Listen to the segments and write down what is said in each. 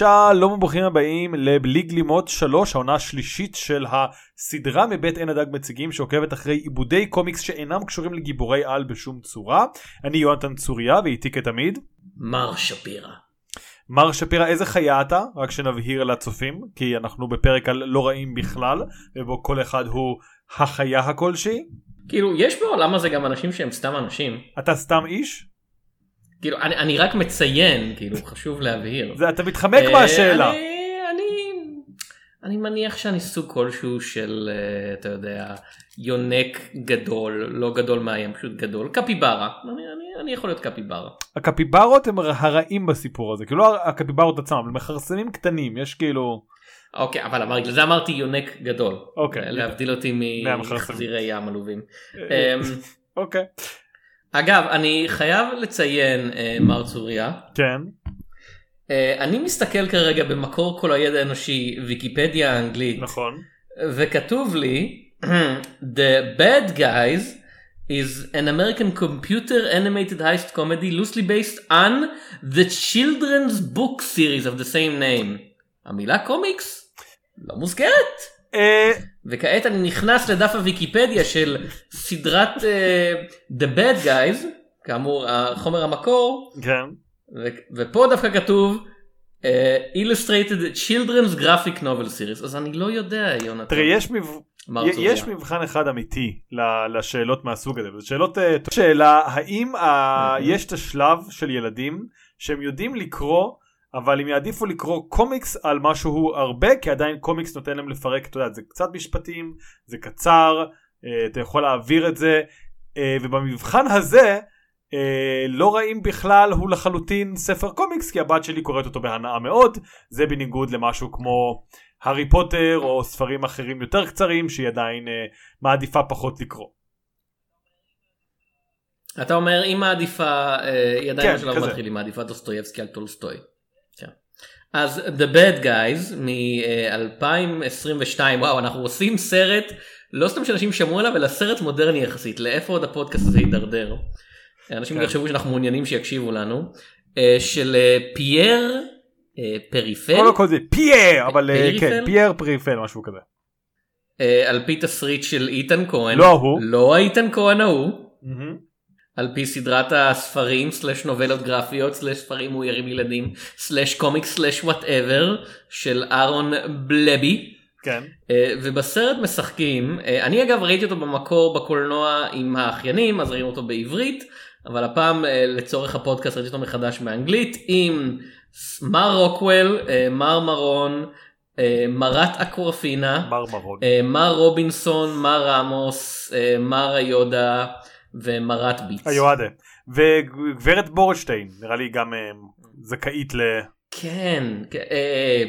שלום וברוכים הבאים לבלי גלימות 3 העונה השלישית של הסדרה מבית עין הדג מציגים שעוקבת אחרי עיבודי קומיקס שאינם קשורים לגיבורי על בשום צורה. אני יונתן צוריה ואיתי כתמיד. מר שפירא. מר שפירא איזה חיה אתה? רק שנבהיר לצופים כי אנחנו בפרק על לא רעים בכלל ובו כל אחד הוא החיה הכלשהי. כאילו יש בעולם הזה גם אנשים שהם סתם אנשים. אתה סתם איש? כאילו אני, אני רק מציין כאילו חשוב להבהיר. זה אתה מתחמק מהשאלה. אני, אני, אני מניח שאני סוג כלשהו של אה, אתה יודע יונק גדול לא גדול מאיים פשוט גדול קפיברה אני, אני, אני יכול להיות קפיברה. הקפיברות הם הרעים בסיפור הזה כאילו הקפיברות עצמם הם מכרסמים קטנים יש כאילו. אוקיי אבל בגלל זה אמרתי יונק גדול. אוקיי. להבדיל אותי. מחזירי ים עלובים. אה, אמ, אוקיי. אגב אני חייב לציין אה, מר צוריה כן. אה, אני מסתכל כרגע במקור כל הידע האנושי ויקיפדיה האנגלית נכון. וכתוב לי The Bad Guys is an American computer animated heist comedy loosely based on the children's book series of the same name. המילה קומיקס לא מוזכרת. וכעת אני נכנס לדף הוויקיפדיה של סדרת uh, The Bad Guys, כאמור החומר המקור, כן. ו- ופה דווקא כתוב uh, Illustrated Children's Graphic Novel Series, אז אני לא יודע יונתן. תראה יש מב... יש מבחן אחד אמיתי ל- לשאלות מהסוג הזה וזה שאלות טוב. שאלה האם ה-. יש את השלב של ילדים שהם יודעים לקרוא אבל הם יעדיפו לקרוא קומיקס על משהו הרבה כי עדיין קומיקס נותן להם לפרק אתה יודע זה קצת משפטים זה קצר אה, אתה יכול להעביר את זה אה, ובמבחן הזה אה, לא רעים בכלל הוא לחלוטין ספר קומיקס כי הבת שלי קוראת אותו בהנאה מאוד זה בניגוד למשהו כמו הארי פוטר או ספרים אחרים יותר קצרים שהיא עדיין מעדיפה פחות לקרוא. אתה אומר אם מעדיפה, היא עדיין כן, בשלב. מתחיל, היא מעדיפה דוסטויבסקי על טולסטוי. אז The Bad Guys מ-2022, וואו אנחנו עושים סרט, לא סתם שאנשים שמעו עליו, אלא סרט מודרני יחסית, לאיפה עוד הפודקאסט הזה יידרדר. אנשים כן. יחשבו שאנחנו מעוניינים שיקשיבו לנו, אה, של אה, פייר אה, Perifel, קודם כל זה פייר אבל אה, Perifel? כן פייר Perifel משהו כזה. אה, על פי תסריט של איתן כהן, לא ההוא. לא האיתן כהן ההוא. על פי סדרת הספרים סלש נובלות גרפיות סלש ספרים מאוירים ילדים סלש קומיק סלש וואטאבר של אהרון בלבי כן. אה, ובסרט משחקים אה, אני אגב ראיתי אותו במקור בקולנוע עם האחיינים אז ראינו אותו בעברית אבל הפעם אה, לצורך הפודקאסט ראיתי אותו מחדש באנגלית עם מר רוקוול מר מרון מרת אקורפינה מרמרון. אה, מר רובינסון מר רמוס מר היודה ומרת ביץ. היועדה. וגברת בורשטיין נראה לי גם אה, זכאית ל... כן, כן, אה,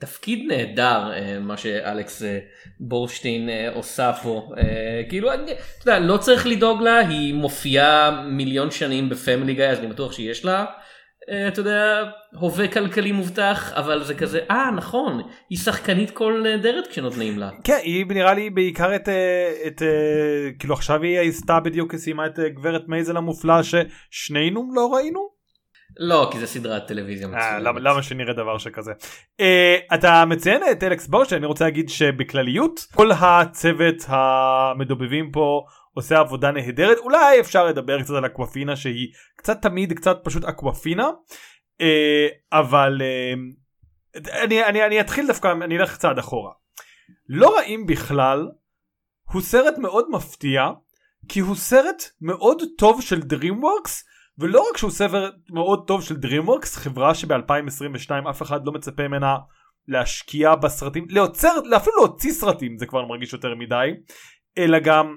תפקיד נהדר אה, מה שאלכס אה, בורשטיין אה, עושה פה. אה, כאילו, אני, אתה יודע, לא צריך לדאוג לה, היא מופיעה מיליון שנים בפמילי גיא, אז אני בטוח שיש לה, אה, אתה יודע, הווה כלכלי מובטח, אבל זה כזה, אה, נכון, היא שחקנית קול נהדרת כשנותנים לה. כן היא נראה לי בעיקר את, אה, את אה, כאילו עכשיו היא עשתה בדיוק סיימה את אה, גברת מייזל המופלא ששנינו לא ראינו. לא, כי זה סדרת טלוויזיה אה, מצוינת. למה, למה שנראה דבר שכזה. אה, אתה מציין את אלכס בורשטיין אני רוצה להגיד שבכלליות כל הצוות המדובבים פה עושה עבודה נהדרת אולי אפשר לדבר קצת על אקוואפינה שהיא קצת תמיד קצת פשוט אקוואפינה אה, אבל אה, אני, אני, אני אתחיל דווקא אני אלך צעד אחורה. לא רעים בכלל הוא סרט מאוד מפתיע כי הוא סרט מאוד טוב של DreamWorks ולא רק שהוא ספר מאוד טוב של DreamWorks חברה שב-2022 אף אחד לא מצפה ממנה להשקיע בסרטים ליוצר אפילו להוציא סרטים זה כבר מרגיש יותר מדי אלא גם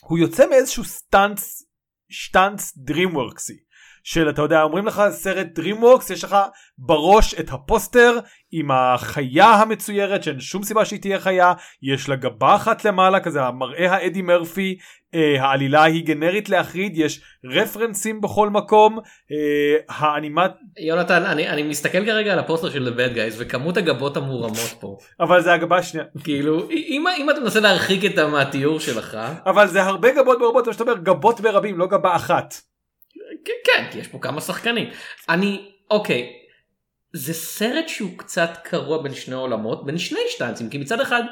הוא יוצא מאיזשהו סטאנץ שטאנץ DreamWorksי של אתה יודע אומרים לך סרט DreamWorks יש לך בראש את הפוסטר עם החיה המצוירת שאין שום סיבה שהיא תהיה חיה יש לה גבה אחת למעלה כזה המראה האדי מרפי אה, העלילה היא גנרית להחריד יש רפרנסים בכל מקום אה, האנימט יונתן, אני, אני מסתכל כרגע על הפוסטר של The Bad Guys וכמות הגבות המורמות פה. אבל זה הגבה השנייה כאילו, אם, אם אתה מנסה להרחיק את מהתיאור שלך, אבל זה הרבה גבות ברבות כמו שאתה אומר גבות ברבים לא גבה אחת. כן, כן, כי יש פה כמה שחקנים. אני, אוקיי, זה סרט שהוא קצת קרוע בין שני עולמות, בין שני שטאנצים, כי מצד אחד,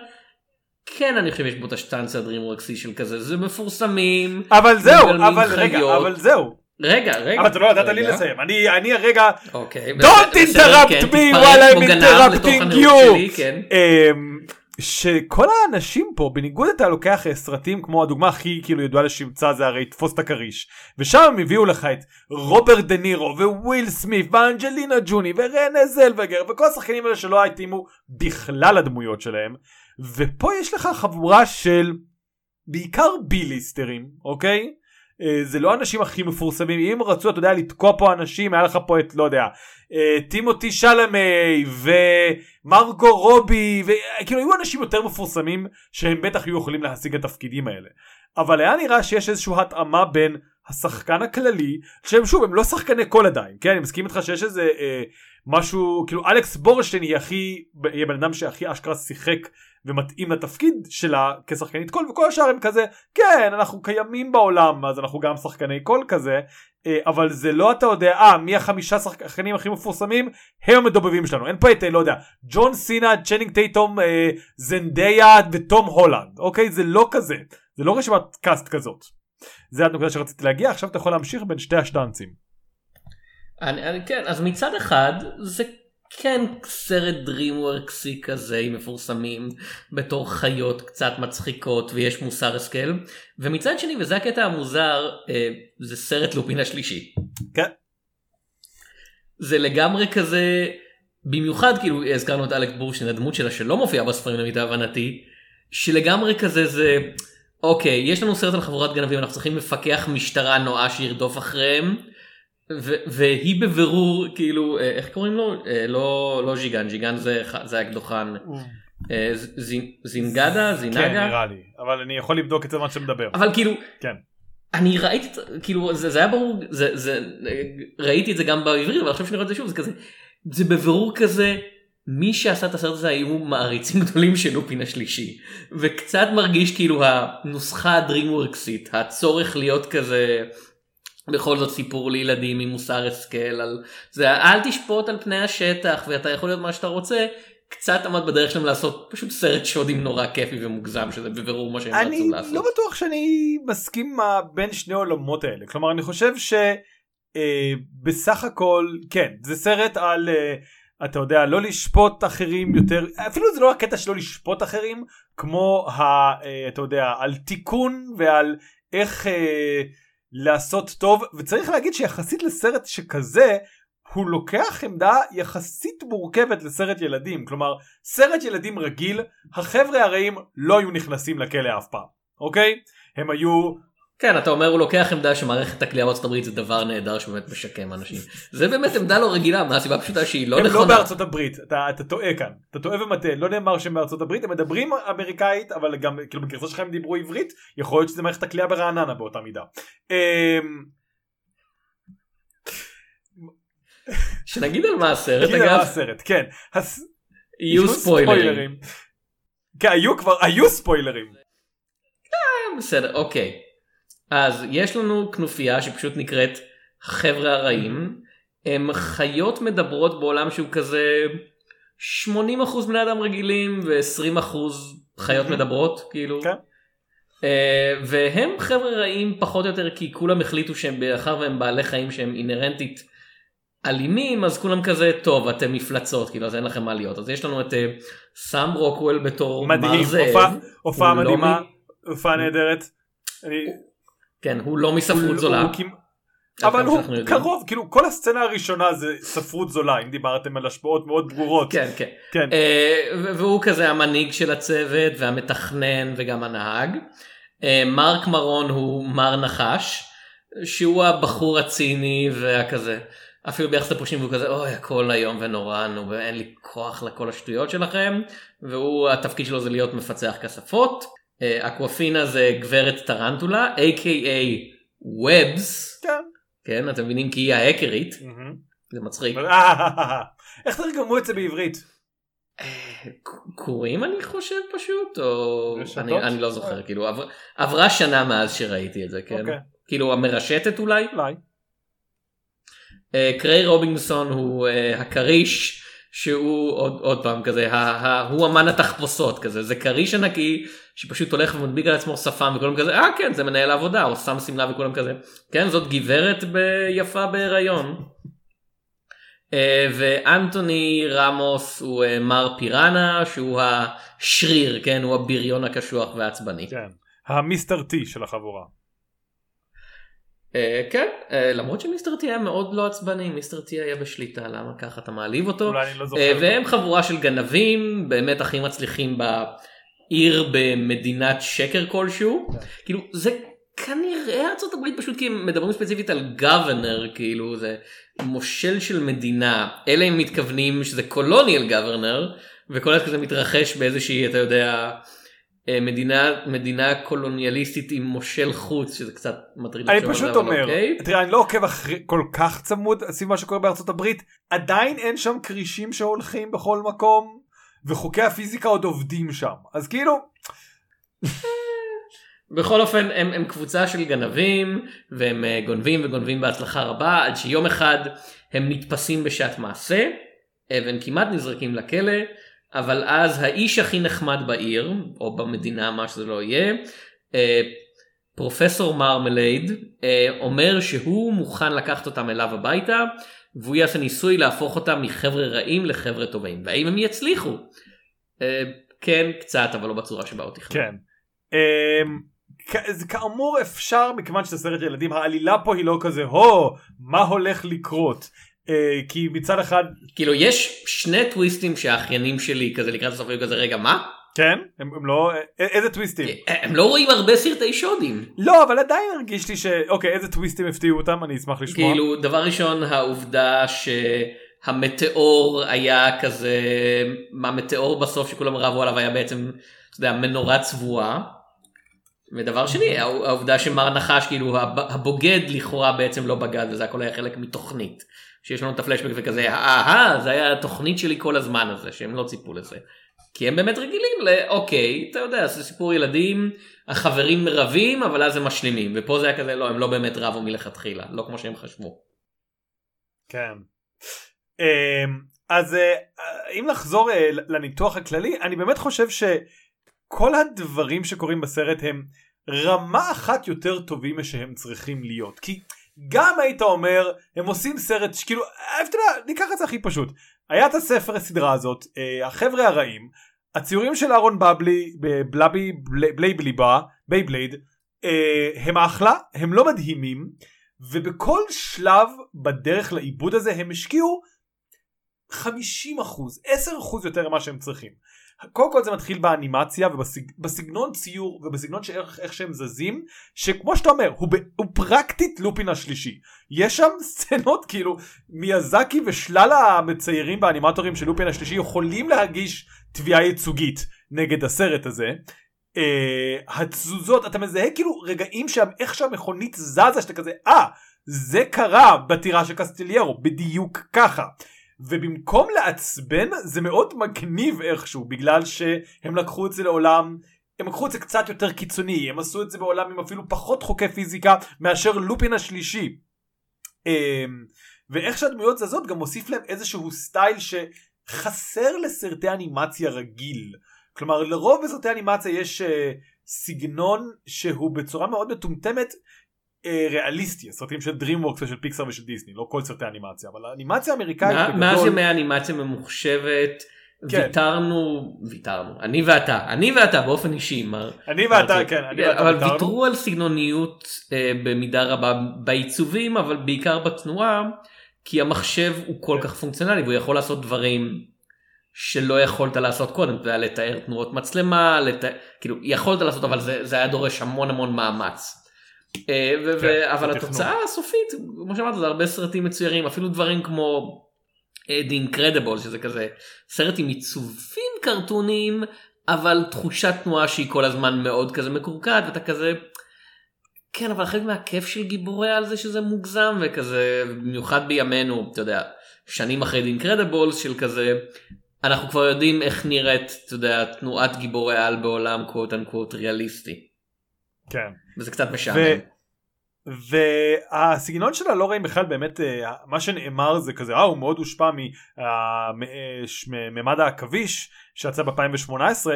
כן אני חושב שיש בו את השטאנץ הדרימוורקסי של כזה, זה מפורסמים. אבל זהו, אבל רגע, חיות. אבל זהו. רגע, רגע. אבל אתה לא נתת לי רגע. לסיים. אני, אני הרגע, אוקיי. Don't interrupt כן, me while I'm interrupting you. שכל האנשים פה בניגוד אתה לוקח סרטים כמו הדוגמה הכי כאילו ידועה לשמצה זה הרי תפוס את הכריש ושם הם הביאו לך את רוברט דה נירו וויל סמית ואנג'לינה ג'ולי ורנה זלווגר וכל השחקנים האלה שלא התאימו בכלל לדמויות שלהם ופה יש לך חבורה של בעיקר B-listerים אוקיי. אה, זה לא האנשים הכי מפורסמים. אם רצו אתה יודע לתקוע פה אנשים היה לך פה את לא יודע אה, טימותי שלמי ומרגו רובי וכאילו היו אנשים יותר מפורסמים שהם בטח היו יכולים להשיג את התפקידים האלה. אבל היה נראה שיש איזושהי התאמה בין השחקן הכללי שהם שוב הם לא שחקני קול עדיין כן? אני מסכים איתך שיש איזה אה, משהו כאילו אלכס בורשטיין היא הכי היא הבן אדם שהכי אשכרה שיחק ומתאים לתפקיד שלה כשחקנית קול וכל השאר הם כזה כן אנחנו קיימים בעולם אז אנחנו גם שחקני קול כזה אה, אבל זה לא אתה יודע אה מי החמישה שחקנים הכי מפורסמים הם המדובבים שלנו אין פה את אה, לא יודע ג'ון סינה צ'נינג טייטום אה, זנדיה ותום הולנד אוקיי זה לא כזה זה לא רשימת cast כזאת. זה הנקודה שרציתי להגיע עכשיו אתה יכול להמשיך בין שתי ה stances. אני, אני, כן, אז מצד אחד זה כן סרט DreamWorksי כזה עם מפורסמים בתור חיות קצת מצחיקות ויש מוסר השכל ומצד שני וזה הקטע המוזר אה, זה סרט לופין השלישי. כן. זה לגמרי כזה במיוחד כאילו הזכרנו את אלק בורשטיין הדמות שלה שלא מופיעה בספרים למיטב הבנתי שלגמרי כזה זה אוקיי יש לנו סרט על חבורת גנבים אנחנו צריכים מפקח משטרה נועה שירדוף אחריהם. והיא בבירור כאילו אה, איך קוראים לו? אה, לא לא ז'יגן ז'יגן זה זה הקדוחן. אה, ז- זין- זינגדה כן זינגה? נראה לי. אבל אני יכול לבדוק את זה מה שמדבר. אבל כאילו כן. אני ראיתי כאילו זה, זה היה ברור זה, זה ראיתי את זה גם בעברית אבל עכשיו שאני רואה את זה שוב זה כזה זה בבירור כזה מי שעשה את הסרט הזה היו מעריצים גדולים של לופין השלישי וקצת מרגיש כאילו הנוסחה הדרימוורקסית הצורך להיות כזה בכל זאת סיפור לילדים עם מוסר השכל על זה. אל תשפוט על פני השטח ואתה יכול להיות מה שאתה רוצה. קצת עמד בדרך שלהם לעשות פשוט סרט שודים נורא כיפי ומוגזם שזה בבירור מה שהם אני רצו לעשות. לא בטוח שאני מסכים עם ה- בין שני העולמות האלה. כלומר אני חושב שבסך הכל כן זה סרט על אה, אתה יודע לא לשפוט אחרים יותר. אפילו זה לא הקטע שלא לשפוט אחרים כמו ה, אה, אתה יודע על תיקון ועל איך אה, לעשות טוב וצריך להגיד שיחסית לסרט שכזה הוא לוקח עמדה יחסית מורכבת לסרט ילדים. כלומר סרט ילדים רגיל החבר'ה הרעים לא היו נכנסים לכלא אף פעם אוקיי? הם היו כן אתה אומר הוא לוקח עמדה שמערכת הכלייה בארצות הברית זה דבר נהדר שבאמת משקם אנשים זה באמת עמדה לא רגילה מהסיבה הפשוטה שהיא לא הם לא נכונה. בארצות הברית אתה, אתה טועה כאן אתה טועה ומטעה לא נאמר שהם בארצות הברית הם מדברים אמריקאית אבל גם כאילו בגרסה שלך הם דיברו עברית יכול להיות שזה מערכת הכלייה ברעננה באותה מידה. אמ, שנגיד על מה הסרט אגב הסרט כן. יהיו ספוילרים. כן היו כבר היו ספוילרים. בסדר אוקיי אז יש לנו כנופיה שפשוט נקראת החבר'ה הרעים הם חיות מדברות בעולם שהוא כזה 80% בני אדם רגילים ו-20% חיות מדברות כאילו כן. אה, והם חבר'ה רעים פחות או יותר כי כולם החליטו שהם מאחר והם בעלי חיים שהם אינהרנטית אלימים אז כולם כזה טוב אתם מפלצות כאילו אז אין לכם מה להיות אז יש לנו את אה, סאם רוקוול בתור מדהים מר זאב. הופעה- הופעה לא מדהימה הופעה נהדרת. אני- כן הוא לא מספרות הוא- זולה. הוא עד אבל הוא. קרוב כאילו כל הסצנה הראשונה זה ספרות זולה אם דיברתם על השפעות מאוד ברורות. כן כן. כן. ו- והוא כזה המנהיג של הצוות והמתכנן וגם הנהג. אה, מרק מרון הוא מר נחש שהוא הבחור הציני והכזה אפילו ביחס לפושעים הוא כזה אוי הכל איום ונורא נו ואין לי כוח לכל השטויות שלכם והוא התפקיד שלו זה להיות מפצח כספות. אה, אקוואפינה זה גברת טרנטולה a.k.a. וובס כן. כן אתם מבינים כי היא ההקרית. זה מצחיק. אה, איך תרגמו את זה בעברית? קוראים אני חושב פשוט או? אני, לא זוכר כאילו עבר, עברה שנה מאז שראיתי את זה כן אוקיי. כאילו המרשתת אולי אולי. אה, קריי רובינגסון הוא אה, הכריש שהוא עוד, עוד פעם כזה ה, ה, הוא אמן התחפושות כזה זה כריש ענקי שפשוט הולך ומדביק על עצמו שפם וכולם כזה אה כן זה מנהל עבודה או שם שמלה וכולם כזה כן זאת גברת יפה בהיריון. אה, ואנטוני רמוס הוא מר פיראנה שהוא השריר כן הוא הבריון הקשוח והעצבני. כן. המיסטר טי של החבורה. אה, כן אה, למרות שמיסטר טי היה מאוד לא עצבני מיסטר טי היה בשליטה למה ככה אתה מעליב אותו אולי אני לא זוכר והם חבורה של גנבים באמת הכי מצליחים בעיר במדינת שקר כלשהו כן. כאילו זה כנראה ארצות הברית פשוט כי הם מדברים ספציפית על גוורנר כאילו זה מושל של מדינה אלה הם מתכוונים שזה קולוניאל גוורנר וכל הזמן מתרחש באיזושהי אתה יודע. אה, מדינה מדינה קולוניאליסטית עם מושל חוץ שזה קצת מטריד. אני פשוט אומר אוקיי. תראה אני לא עוקב אחרי כל כך צמוד סביב מה שקורה בארצות הברית עדיין אין שם כרישים שהולכים בכל מקום וחוקי הפיזיקה עוד עובדים שם אז כאילו. בכל אופן הם, הם קבוצה של גנבים והם אה, גונבים וגונבים בהצלחה רבה עד שיום אחד הם נתפסים בשעת מעשה והם כמעט נזרקים לכלא אבל אז האיש הכי נחמד בעיר, או במדינה, מה שזה לא יהיה, אה, פרופסור מרמלייד אה, אומר שהוא מוכן לקחת אותם אליו הביתה, והוא יעשה ניסוי להפוך אותם מחבר'ה רעים לחבר'ה טובים. והאם הם יצליחו? אה, כן, קצת, אבל לא בצורה שבה הוא תכנן. כן. כאמור אפשר מכיוון שזה סרט ילדים העלילה פה היא לא כזה הו מה הולך לקרות אה, כי מצד אחד כאילו יש שני טוויסטים שהאחיינים שלי כזה לקראת הסוף היו כזה רגע מה? כן הם, הם לא איזה טוויסטים הם לא רואים הרבה סרטי שודים לא אבל עדיין הרגיש לי שאוקיי איזה טוויסטים הפתיעו אותם אני אשמח לשמוע כאילו דבר ראשון העובדה שהמטאור היה כזה מה מטאור בסוף שכולם רבו עליו היה בעצם אתה יודע, מנורה צבועה. ודבר שני העובדה שמר נחש כאילו הבוגד לכאורה בעצם לא בגד וזה הכל היה חלק מתוכנית. שיש לנו את הפלשבק וכזה אהה זה היה התוכנית שלי כל הזמן הזה שהם לא ציפו לזה. כי הם באמת רגילים לאוקיי אתה יודע זה סיפור ילדים החברים רבים אבל אז הם משלימים ופה זה היה כזה לא הם לא באמת רבו מלכתחילה לא כמו שהם חשבו. כן. אמ, אז אה, אם לחזור אה, לניתוח הכללי אני באמת חושב שכל הדברים שקורים בסרט הם רמה אחת יותר טובים משהם צריכים להיות כי גם היית אומר הם עושים סרט שכאילו אתה יודע ניקח את זה הכי פשוט היה את הספר הסדרה הזאת אה, החבר'ה הרעים הציורים של אהרון בבלי בבלאבי בלייבליבה בייבלייד אה, הם אחלה הם לא מדהימים ובכל שלב בדרך לעיבוד הזה הם השקיעו 50% 10% יותר ממה שהם צריכים קודם כל זה מתחיל באנימציה ובסגנון ציור ובסגנון שאיך איך שהם זזים שכמו שאתה אומר הוא, ב, הוא פרקטית לופין השלישי יש שם סצנות כאילו מיאזקי ושלל המציירים והאנימטורים של לופין השלישי יכולים להגיש תביעה ייצוגית נגד הסרט הזה. Uh, התזוזות אתה מזהה כאילו רגעים שם איך שהמכונית זזה שאתה כזה אה ah, זה קרה בטירה של קסטיליירו בדיוק ככה. ובמקום לעצבן זה מאוד מגניב איכשהו בגלל שהם לקחו את זה לעולם הם לקחו את זה קצת יותר קיצוני הם עשו את זה בעולם עם אפילו פחות חוקי פיזיקה מאשר לופין השלישי. אמ, ואיך שהדמויות זזות גם מוסיף להם איזשהו סטייל שחסר לסרטי אנימציה רגיל. כלומר לרוב בסרטי אנימציה יש uh, סגנון שהוא בצורה מאוד מטומטמת אה, ריאליסטי הסרטים של DreamWorks ושל פיקסר ושל דיסני לא כל סרטי אנימציה אבל האנימציה האמריקאית בגדול... מאז ימי האנימציה ממוחשבת כן. ויתרנו ויתרנו אני ואתה אני ואתה באופן אישי מר אני ואתה כן אני ואתה אבל ויתרנו. ויתרו על סגנוניות אה, במידה רבה בעיצובים אבל בעיקר בתנועה כי המחשב הוא כל כך פונקציונלי והוא יכול לעשות דברים שלא יכולת לעשות קודם, אתה יודע, לתאר תנועות מצלמה, לתאר, כאילו יכולת לעשות אבל זה, זה היה דורש המון המון מאמץ. אה, כן, אבל התוצאה הסופית כמו שאמרת זה הרבה סרטים מצוירים אפילו דברים כמו אה, The Incredible שזה כזה סרט עם עיצובים קרטונים אבל תחושת תנועה שהיא כל הזמן מאוד כזה מקורקעת ואתה כזה. כן אבל חלק מהכיף של גיבורי על זה שזה מוגזם וכזה במיוחד בימינו אתה יודע שנים אחרי The Incredible של כזה אנחנו כבר יודעים איך נראית אתה יודע תנועת גיבורי על בעולם קוואט אנקוואט ריאליסטי. כן. וזה קצת משעמם. והסגנון שלה לא רואים בכלל באמת אה, מה שנאמר זה כזה אה הוא מאוד הושפע מממד העכביש שיצא ב-2018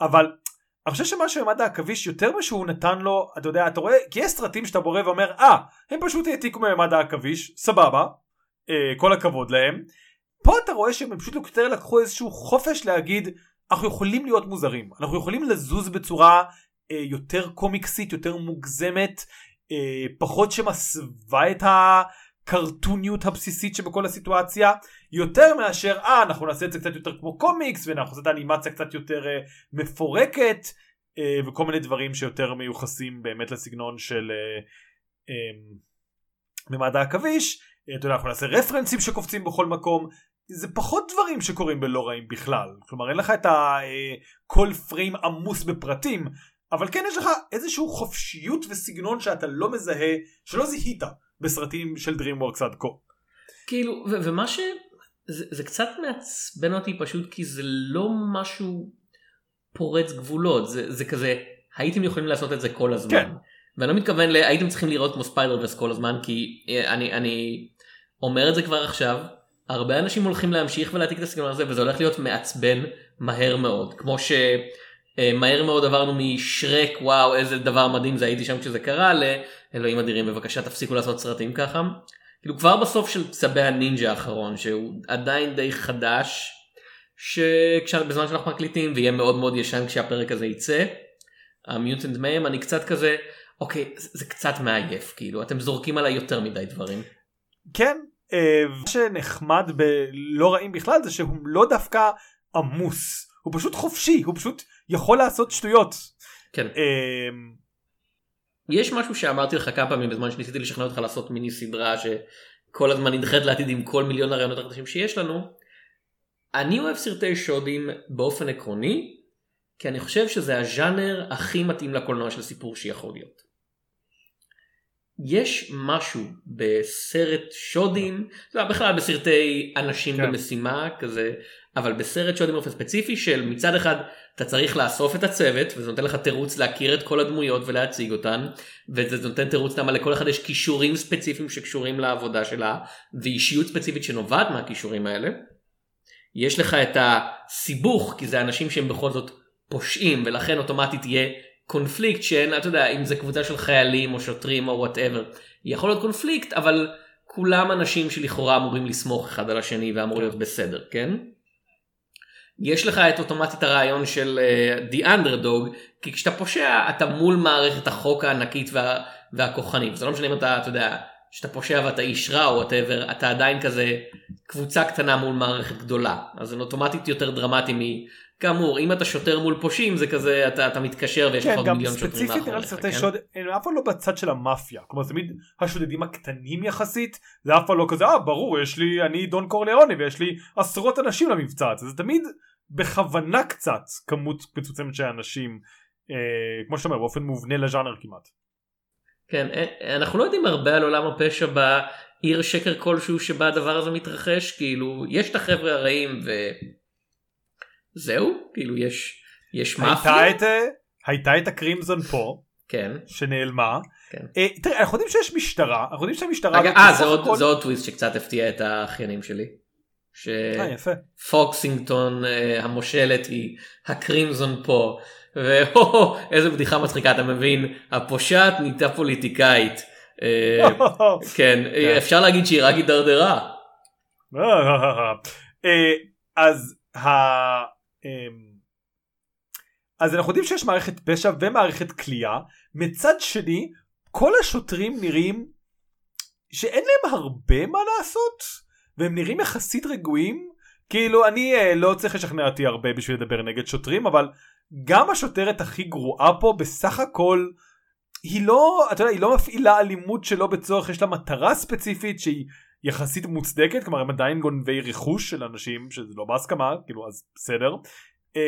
אבל אני חושב שמה שממד העכביש יותר מה שהוא נתן לו אתה יודע אתה רואה כי יש סרטים שאתה בורא ואומר אה הם פשוט העתיקו מממד העכביש סבבה אה, כל הכבוד להם פה אתה רואה שהם פשוט יותר לקחו איזשהו חופש להגיד אנחנו יכולים להיות מוזרים אנחנו יכולים לזוז בצורה אה, יותר קומיקסית יותר מוגזמת אה, פחות שמסווה את הקרטוניות הבסיסית שבכל הסיטואציה יותר מאשר אה אנחנו נעשה את זה קצת יותר כמו קומיקס ואנחנו נעשה את האנימציה קצת יותר אה, מפורקת אה, וכל מיני דברים שיותר מיוחסים באמת לסגנון של אה, אה, ממד העכביש. אה, אתה יודע אנחנו נעשה רפרנסים שקופצים בכל מקום. זה פחות דברים שקורים בלא רעים בכלל. כלומר אין לך את הכל פריים עמוס בפרטים אבל כן יש לך איזשהו חופשיות וסגנון שאתה לא מזהה שלא זיהית בסרטים של DreamWorks עד כה. כאילו ו- ומה ש... זה, זה קצת מעצבן אותי פשוט כי זה לא משהו פורץ גבולות זה, זה כזה הייתם יכולים לעשות את זה כל הזמן. כן. ואני לא מתכוון ל... הייתם צריכים לראות כמו ספיידר ורס כל הזמן כי אה, אני, אני אומר את זה כבר עכשיו הרבה אנשים הולכים להמשיך ולהעתיק את הסגנון הזה וזה הולך להיות מעצבן מהר מאוד כמו ש... אה, מהר מאוד עברנו משרק וואו איזה דבר מדהים זה הייתי שם כשזה קרה לאלוהים אדירים בבקשה תפסיקו לעשות סרטים ככה. כאילו כבר בסוף של צבי הנינג'ה האחרון שהוא עדיין די חדש שבזמן שאנחנו מקליטים ויהיה מאוד מאוד ישן כשהפרק הזה יצא. המיוטנט מהם אני קצת כזה אוקיי זה קצת מעייף כאילו אתם זורקים עליי יותר מדי דברים. כן אה, מה שנחמד בלא רעים בכלל זה שהוא לא דווקא עמוס הוא פשוט חופשי הוא פשוט יכול לעשות שטויות. כן. אמ, יש משהו שאמרתי לך כמה פעמים בזמן שניסיתי לשכנע אותך לעשות מיני סדרה שכל הזמן נדחית לעתיד עם כל מיליון הרעיונות החדשים שיש לנו. אני אוהב סרטי שודים באופן עקרוני כי אני חושב שזה הז'אנר הכי מתאים לקולנוע של סיפור שיכול להיות. יש משהו בסרט שודים, בכלל בסרטי אנשים כן. במשימה כזה, אבל בסרט שודים באופן ספציפי של מצד אחד אתה צריך לאסוף את הצוות וזה נותן לך תירוץ להכיר את כל הדמויות ולהציג אותן וזה נותן תירוץ למה לכל אחד יש כישורים ספציפיים שקשורים לעבודה שלה ואישיות ספציפית שנובעת מהכישורים האלה. יש לך את הסיבוך כי זה אנשים שהם בכל זאת פושעים ולכן אוטומטית יהיה קונפליקט שאין אתה יודע אם זה קבוצה של חיילים או שוטרים או whatever יכול להיות קונפליקט אבל כולם אנשים שלכאורה אמורים לסמוך אחד על השני ואמור להיות בסדר כן. יש לך את אוטומטית הרעיון של אה, The Underdog כי כשאתה פושע אתה מול מערכת החוק הענקית וה, והכוחנית. זה לא משנה אם אתה אתה יודע שאתה פושע ואתה איש רע או whatever אתה עדיין כזה קבוצה קטנה מול מערכת גדולה. אז זה אוטומטית יותר דרמטי כאמור אם אתה שוטר מול פושעים זה כזה אתה, אתה מתקשר ויש לך כן, עוד מיליון שוטרים מאחוריך. כן, גם ספציפית נראה לי שוד הם אף פעם לא בצד של המאפיה כלומר תמיד השודדים הקטנים יחסית זה אף פעם לא כזה אה ברור יש לי אני דון קורליאוני ויש לי עשרות אנשים למבצע הזה זה תמיד בכוונה קצת כמות מצומצמת של אנשים אה, כמו שאתה אומר באופן מובנה לז'אנר כמעט. כן אה, אנחנו לא יודעים הרבה על עולם הפשע בעיר שקר כלשהו שבה הדבר הזה מתרחש כאילו יש את החבר'ה הרעים וזהו כאילו יש יש מאפיה. הייתה את, הייתה את הקרימזון פה. כן. שנעלמה. כן. אה, תראה אנחנו יודעים שיש משטרה אנחנו יודעים שהמשטרה. אה זה, הכל... זה עוד טוויסט שקצת הפתיע את האחיינים שלי. שפוקסינגטון אה, המושלת היא הקרימזון פה ואיזה בדיחה מצחיקה אתה מבין הפושעת נהייתה פוליטיקאית אה, כן, כן אפשר להגיד שהיא רק הידרדרה. אה, אז אז אנחנו יודעים שיש מערכת פשע ומערכת כליאה מצד שני כל השוטרים נראים שאין להם הרבה מה לעשות. והם נראים יחסית רגועים כאילו אני אה, לא צריך לשכנע אותי הרבה בשביל לדבר נגד שוטרים אבל גם השוטרת הכי גרועה פה בסך הכל היא לא אתה יודע היא לא מפעילה אלימות שלא בצורך יש לה מטרה ספציפית שהיא יחסית מוצדקת כלומר הם עדיין גונבי רכוש של אנשים שזה לא בהסכמה כאילו אז בסדר. Uh,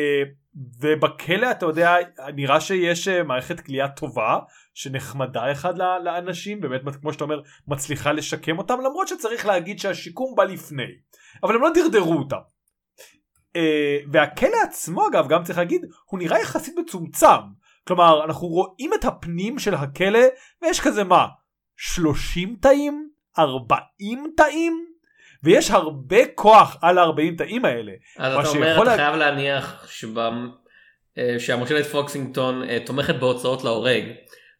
ובכלא אתה יודע נראה שיש uh, מערכת כליאה טובה שנחמדה אחד לאנשים באמת כמו שאתה אומר מצליחה לשקם אותם למרות שצריך להגיד שהשיקום בא לפני אבל הם לא דרדרו אותם. Uh, והכלא עצמו אגב גם צריך להגיד הוא נראה יחסית מצומצם כלומר אנחנו רואים את הפנים של הכלא ויש כזה מה 30 תאים? 40 תאים? ויש הרבה כוח על ה-40 תאים האלה. אז אתה אומר אתה לה- חייב להניח שבא- אה, שהמושלת פוקסינגטון אה, תומכת בהוצאות להורג.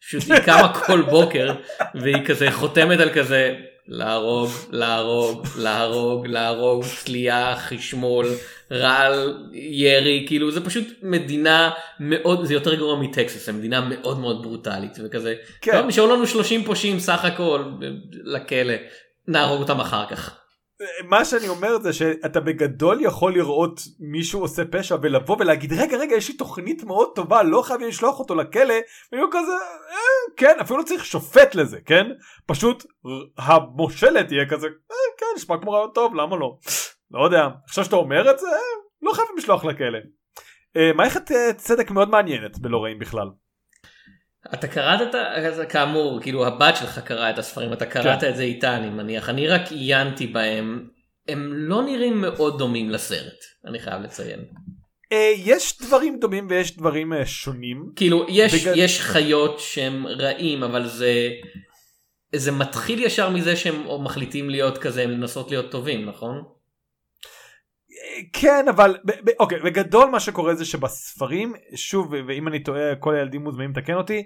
פשוט היא קמה כל בוקר והיא כזה חותמת על כזה להרוג להרוג להרוג להרוג צלייה חשמול רעל ירי כאילו זה פשוט מדינה מאוד זה יותר גרוע מטקסס זה מדינה מאוד מאוד ברוטלית וכזה כן. טוב, נשארו לנו 30 פושעים סך הכל לכלא נהרוג אותם אחר כך. מה שאני אומר זה שאתה בגדול יכול לראות מישהו עושה פשע ולבוא ולהגיד רגע רגע יש לי תוכנית מאוד טובה לא חייבים לשלוח אותו לכלא ויהיו כזה אה, כן אפילו לא צריך שופט לזה כן פשוט המושלת תהיה כזה אה, כן נשמע כמו רעיון טוב למה לא לא יודע עכשיו שאתה אומר את זה אה, לא חייבים לשלוח לכלא. אה, מערכת אה, צדק מאוד מעניינת בלא רעים בכלל. אתה קראת את ה... כאמור כאילו הבת שלך קראה את הספרים אתה קראת כן. את זה איתה אני מניח אני רק עיינתי בהם הם לא נראים מאוד דומים לסרט אני חייב לציין אה, יש דברים דומים ויש דברים אה, שונים. כאילו יש בגד- יש חיות שהם רעים אבל זה זה מתחיל ישר מזה שהם מחליטים להיות כזה לנסות להיות טובים נכון? כן אבל ב- ב- אוקיי בגדול מה שקורה זה שבספרים שוב ואם אני טועה כל הילדים מוזמנים לתקן אותי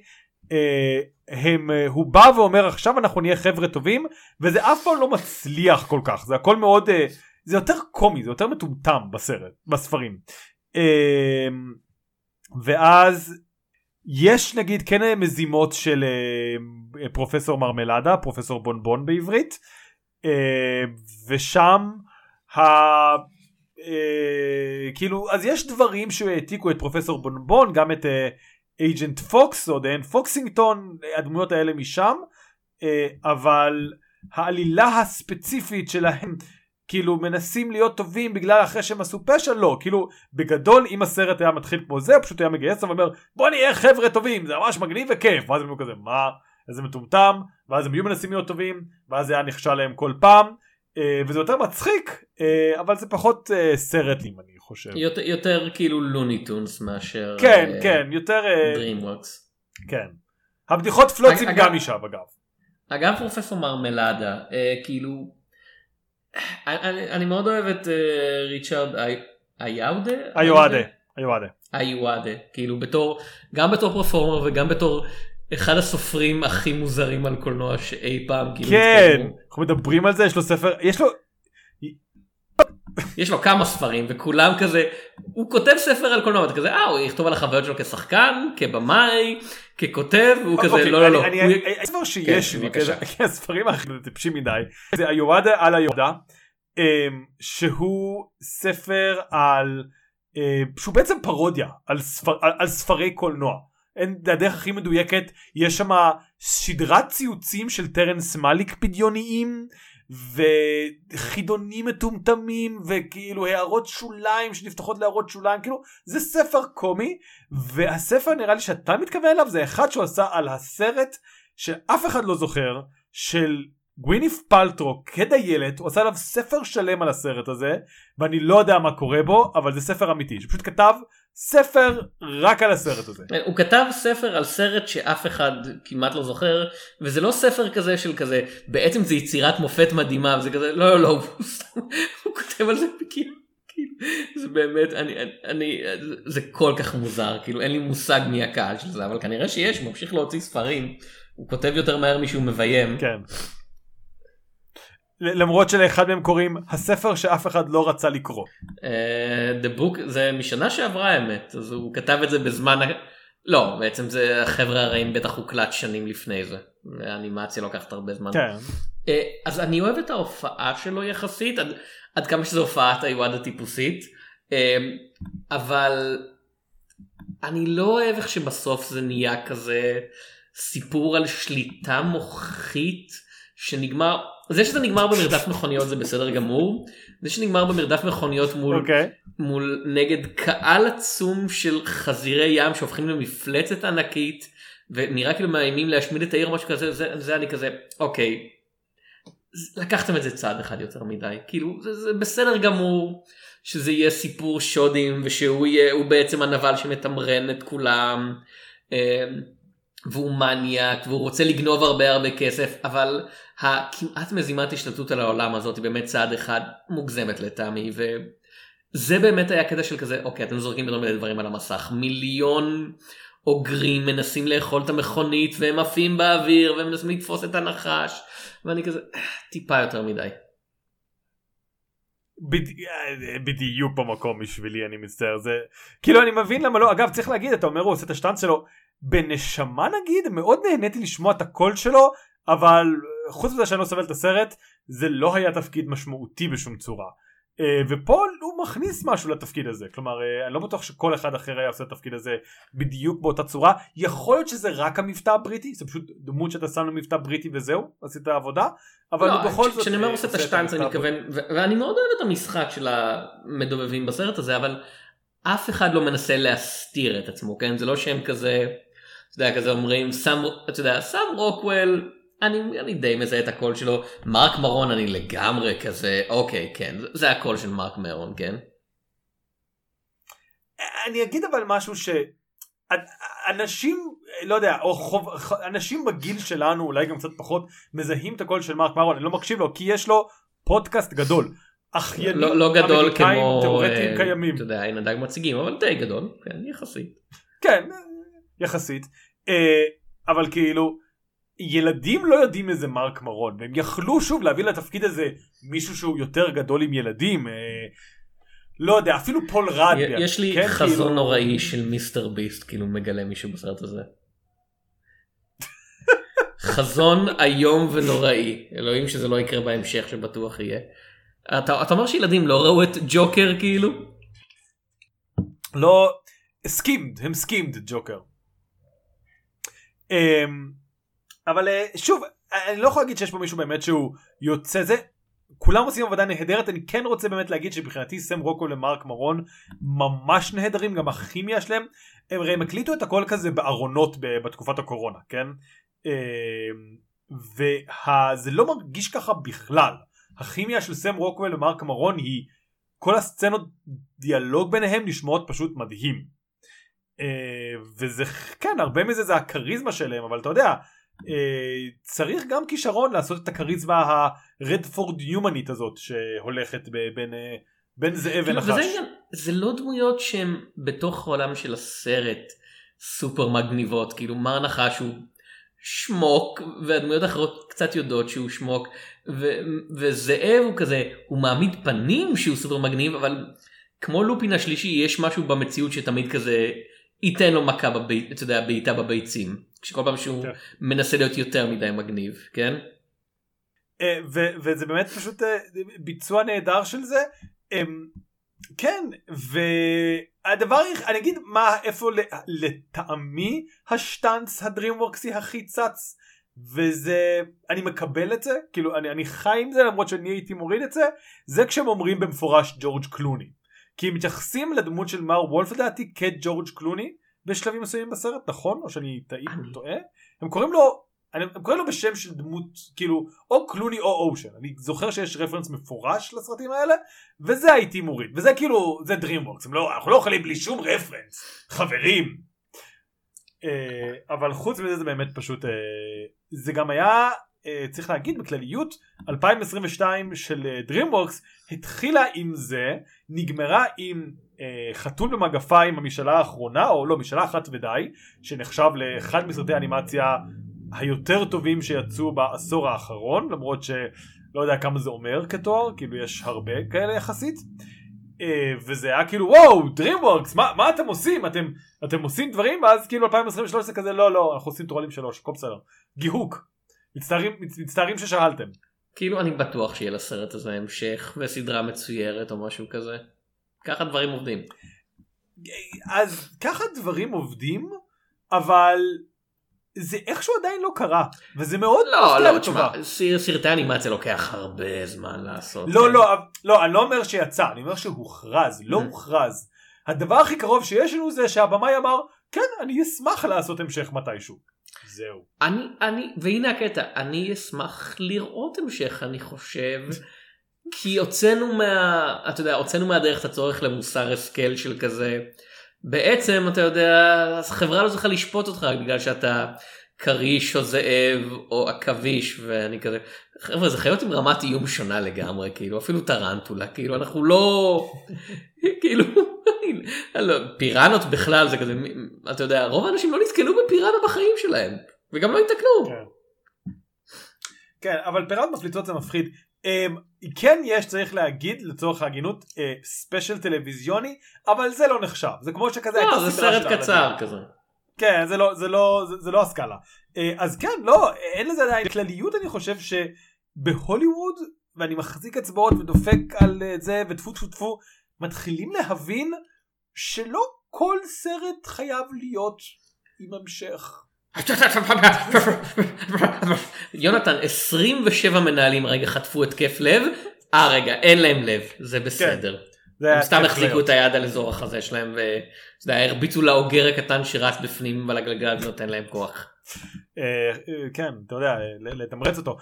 אה, הם אה, הוא בא ואומר עכשיו אנחנו נהיה חבר'ה טובים וזה אף פעם לא מצליח כל כך. זה הכל מאוד אה, זה יותר קומי זה יותר מטומטם בסרט בספרים. אה, ואז יש נגיד כן אה, מזימות של אה, פרופסור מרמלדה פרופסור בונבון בעברית אה, ושם ה... אה, כאילו אז יש דברים שהעתיקו את פרופסור בונבון גם את אייג'נט פוקס או דיין פוקסינגטון הדמויות האלה משם אה, אבל העלילה הספציפית שלהם כאילו מנסים להיות טובים בגלל אחרי שהם עשו פשע לא. כאילו בגדול אם הסרט היה מתחיל כמו זה הוא פשוט היה מגייס ואומר בוא נהיה חבר'ה טובים זה ממש מגניב וכיף. ואז הם היו כזה מה? איזה מטומטם? ואז הם היו מנסים להיות טובים ואז זה היה נכשל להם כל פעם וזה יותר מצחיק אה, אבל זה פחות אה, סרטים אני חושב. יותר, יותר כאילו לוניטונס מאשר כן אה, כן יותר אה, DreamWorks. כן. הבדיחות פלוצים גם משם אגב. אגב פרופסור מרמלדה אה, כאילו אני, אני מאוד אוהב את אה, ריצ'רד אי- איואדה היואדה היואדה איואדה כאילו בתור גם בתור פרפורמר וגם בתור אחד הסופרים הכי מוזרים על קולנוע שאי פעם כאילו כן התקיימו. אנחנו מדברים על זה יש לו ספר יש לו יש לו כמה ספרים וכולם כזה הוא כותב ספר על קולנוע ואתה כזה אה הוא יכתוב על החוויות שלו כשחקן כבמאי ככותב והוא כזה אוקיי, לא לא לא. הוא- הספר שיש כן, לי בבקשה. כי הספרים האחרים טיפשים מדי זה היואדה על היואדה אמ, שהוא ספר על אה, שהוא בעצם פרודיה על ספרי קולנוע. אין, הדרך הכי מדויקת. יש שם סדרת ציוצים של טרנס מאליק בדיוניים וחידונים מטומטמים וכאילו הערות שוליים שנפתחות להערות שוליים כאילו זה ספר קומי והספר נראה לי שאתה מתכוון אליו זה אחד שהוא עשה על הסרט שאף אחד לא זוכר של גוויניף פלטרו כדיילת הוא עשה עליו ספר שלם על הסרט הזה ואני לא יודע מה קורה בו אבל זה ספר אמיתי שפשוט כתב ספר רק על הסרט הזה. הוא כתב ספר על סרט שאף אחד כמעט לא זוכר וזה לא ספר כזה של כזה בעצם זה יצירת מופת מדהימה וזה כזה לא לא לא הוא, כותב על זה כאילו זה באמת אני אני זה כל כך מוזר כאילו אין לי מושג מי הקהל של זה אבל כנראה שיש הוא ממשיך להוציא ספרים הוא כותב יותר מהר משהוא מביים כן. למרות שלאחד מהם קוראים הספר שאף אחד לא רצה לקרוא. אה, The Book זה משנה שעברה האמת אז הוא כתב את זה בזמן לא בעצם זה החבר'ה הרעים בטח הוקלט שנים לפני זה האנימציה לוקחת הרבה זמן. כן. אה, אז אני אוהב את ההופעה שלו יחסית עד, עד כמה שזו הופעת היואד הטיפוסית אה, אבל אני לא אוהב איך שבסוף זה נהיה כזה סיפור על שליטה מוחית שנגמר זה שזה נגמר במרדף מכוניות זה בסדר גמור זה שנגמר במרדף מכוניות מול אוקיי. מול נגד קהל עצום של חזירי ים שהופכים למפלצת ענקית ונראה כאילו מאיימים להשמיד את העיר משהו כזה זה, זה אני כזה אוקיי. לקחתם את זה צעד אחד יותר מדי כאילו זה, זה בסדר גמור שזה יהיה סיפור שודים ושהוא יהיה בעצם הנבל שמתמרן את כולם. והוא מניאק והוא רוצה לגנוב הרבה הרבה כסף אבל הכמעט מזימת השתלטות על העולם הזאת היא באמת צעד אחד מוגזמת לטעמי וזה באמת היה קטע של כזה אוקיי אתם זורקים יותר מיני דברים על המסך. מיליון אוגרים מנסים לאכול את המכונית והם עפים באוויר והם מנסים לתפוס את הנחש. ואני כזה "אה, טיפה יותר מדי. בד- בדיוק במקום בשבילי אני מצטער. זה כאילו אני מבין למה לא אגב צריך להגיד אתה אומר הוא עושה את השטאנץ שלו בנשמה נגיד מאוד נהניתי לשמוע את הקול שלו אבל חוץ מזה שאני לא סובל את הסרט זה לא היה תפקיד משמעותי בשום צורה. אה, ופה הוא מכניס משהו לתפקיד הזה. כלומר אה, אני לא בטוח שכל אחד אחר היה עושה את התפקיד הזה בדיוק באותה צורה. יכול להיות שזה רק המבטא הבריטי זה פשוט דמות שאתה שם למבטא בריטי וזהו עשית עבודה אבל לא, בכל זאת כשאני אומר אה, עושה את השטאנץ אני מתכוון ואני מאוד אוהב את המשחק של המדובבים בסרט הזה אבל אף אחד לא מנסה להסתיר את עצמו כן? זה לא שהם כזה אתה יודע כזה אומרים סם אתה יודע סם רוקוול אני, אני די מזהה את הקול שלו מרק מרון אני לגמרי כזה אוקיי כן זה- זה הקול של מרק מרון כן. אני אגיד אבל משהו שאנשים לא יודע או חוב, אנשים בגיל שלנו אולי גם קצת פחות מזהים את הקול של מרק מרון אני לא מקשיב לו כי יש לו פודקאסט גדול. אחיינים לא, לא גדול כמו תיאורטיים אה, קיימים אתה יודע אין הדג מציגים אבל די גדול כן יחסית. כן יחסית אה, אבל כאילו ילדים לא יודעים איזה מרק מרון והם יכלו שוב להביא לתפקיד הזה מישהו שהוא יותר גדול עם ילדים. אה, לא יודע אפילו פול רדביאן. יש לי כן, חזון כאילו- נוראי של מיסטר ביסט כאילו מגלה מישהו בסרט הזה. חזון איום ונוראי אלוהים שזה לא יקרה בהמשך שבטוח יהיה. אתה, אתה אומר שילדים לא ראו את ג'וקר כאילו? לא הסכימד הם סכימד ג'וקר. אמ, אבל אה, שוב אני לא יכול להגיד שיש פה מישהו באמת שהוא יוצא זה. כולם עושים עבודה נהדרת אני כן רוצה באמת להגיד שמבחינתי סם רוקו למרק מרון ממש נהדרים גם הכימיה שלהם. הם הרי הם הקליטו את הכל כזה בארונות בתקופת הקורונה כן? וזה לא מרגיש ככה בכלל. הכימיה של סם רוקוול ומרק מרון היא כל הסצנות דיאלוג ביניהם נשמעות פשוט מדהים. אה, וזה כן הרבה מזה זה הכריזמה שלהם אבל אתה יודע אה, צריך גם כישרון לעשות את הכריזמה הרדפורד יומנית הזאת שהולכת בין אה, בין זאב כאילו, ונחש. וזה זה לא דמויות שהן בתוך העולם של הסרט סופר מגניבות כאילו מר נחש הוא שמוק והדמויות האחרות קצת יודעות שהוא שמוק ו- וזאב הוא כזה הוא מעמיד פנים שהוא סופר מגניב אבל כמו לופין השלישי יש משהו במציאות שתמיד כזה ייתן לו מכה בבית, אתה יודע, בעיטה בביצים כשכל פעם שהוא כן. מנסה להיות יותר מדי מגניב כן. אה, ו- וזה באמת פשוט אה, ביצוע נהדר של זה. אמ, כן והדבר אני אגיד מה איפה לטעמי השטאנץ הדרימוורקסי הכי צץ וזה אני מקבל את זה כאילו אני, אני חי עם זה למרות שאני הייתי מוריד את זה זה כשהם אומרים במפורש ג'ורג' קלוני כי מתייחסים לדמות של מר וולף לדעתי כג'ורג' קלוני בשלבים מסוימים בסרט נכון? או שאני טעי- אני- טועה? הם קוראים לו אני, הם קוראים לו בשם של דמות כאילו או קלוני או אושן. אני זוכר שיש רפרנס מפורש לסרטים האלה וזה הייתי מוריד. וזה כאילו זה DreamWorks. לא, אנחנו לא יכולים בלי שום רפרנס. חברים. אה, אבל חוץ מזה זה באמת פשוט אה, זה גם היה צריך להגיד בכלליות 2022 של אה, DreamWorks התחילה עם זה נגמרה עם אה, חתול במגפיים המשאלה האחרונה או לא משאלה אחת ודי שנחשב לאחד מסרטי האנימציה היותר טובים שיצאו בעשור האחרון למרות שלא יודע כמה זה אומר כתואר כאילו יש הרבה כאלה יחסית. אה, וזה היה כאילו וואו DreamWorks מה, מה אתם עושים? אתם אתם עושים דברים? ואז כאילו 2023 זה כזה לא לא אנחנו עושים טרולים שלוש הכל בסדר. גיהוק מצטערים, מצ- מצטערים ששאלתם כאילו אני בטוח שיהיה לסרט הזה המשך וסדרה מצוירת או משהו כזה. ככה דברים עובדים. אז ככה דברים עובדים אבל זה איכשהו עדיין לא קרה וזה מאוד לא לא. תשמע סיר- סרטי אנימציה לוקח הרבה זמן לעשות. לא כן. לא לא אני לא אומר שיצא אני אומר שהוכרז לא Mm. הוכרז הדבר הכי קרוב שיש לנו זה שהבמאי אמר כן אני אשמח לעשות המשך מתישהו זהו. אני אני והנה הקטע אני אשמח לראות המשך אני חושב כי הוצאנו מה אתה יודע הוצאנו מהדרך את הצורך למוסר השכל של כזה. בעצם אתה יודע החברה לא צריכה לשפוט אותך רק בגלל שאתה כריש או זאב או עכביש ואני כזה חבר'ה זה חיות עם רמת איום שונה לגמרי כאילו אפילו טרנטולה כאילו אנחנו לא כאילו פיראנות בכלל זה כזה אתה יודע רוב האנשים לא נתקלו בפיראנה בחיים שלהם וגם לא יתקנו. כן. כן אבל פיראנות מפליצות זה מפחיד. Um, כן יש צריך להגיד לצורך ההגינות ספיישל uh, טלוויזיוני אבל זה לא נחשב זה כמו שכזה לא, זה סרט קצר כזה. כן זה לא זה לא זה, זה לא הסקאלה uh, אז כן לא אין לזה עדיין כלליות אני חושב שבהוליווד ואני מחזיק אצבעות ודופק על uh, זה וטפו טפו טפו מתחילים להבין שלא כל סרט חייב להיות עם המשך. יונתן 27 מנהלים רגע חטפו התקף לב אה רגע אין להם לב זה בסדר. זה הם סתם החזיקו. את היד על אזור החזה שלהם והרביצו לאוגר הקטן שרץ בפנים ועל הגלגל ונותן להם כוח. אה, אה, כן אתה יודע לתמרץ אותו.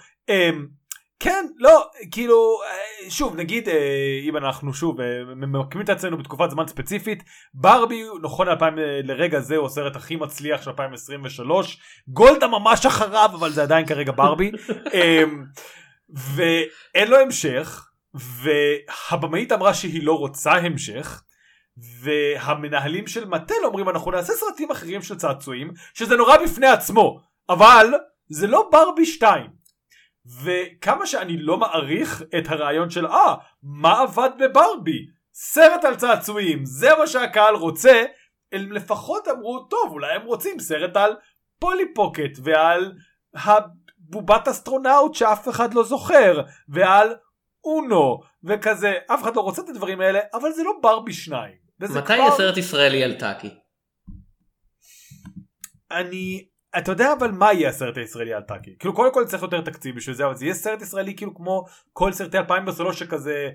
כן לא כאילו אה, שוב נגיד אה, אם אנחנו שוב אה, ממקמים את עצמנו בתקופת זמן ספציפית ברבי נכון 2000 אה, לרגע זה הוא הסרט הכי מצליח של 2023 גולדה ממש אחריו אבל זה עדיין כרגע ברבי אה, ואין לו המשך והבמאית אמרה שהיא לא רוצה המשך. והמנהלים של מטל אומרים אנחנו נעשה סרטים אחרים של צעצועים שזה נורא בפני עצמו אבל זה לא ברבי 2 וכמה שאני לא מעריך את הרעיון של אה מה עבד בברבי? סרט על צעצועים זה מה שהקהל רוצה. הם לפחות אמרו טוב אולי הם רוצים סרט על פולי פוקט ועל הבובת אסטרונאוט שאף אחד לא זוכר ועל אונו וכזה. אף אחד לא רוצה את הדברים האלה אבל זה לא ברבי 2 וזה מתי כבר- יהיה סרט ישראלי על טאקי? אני אתה יודע אבל מה יהיה הסרט הישראלי על טאקי? כאילו קודם כל צריך יותר תקציב בשביל זה אבל זה יהיה סרט ישראלי כאילו כמו כל סרטי 2003 שכזה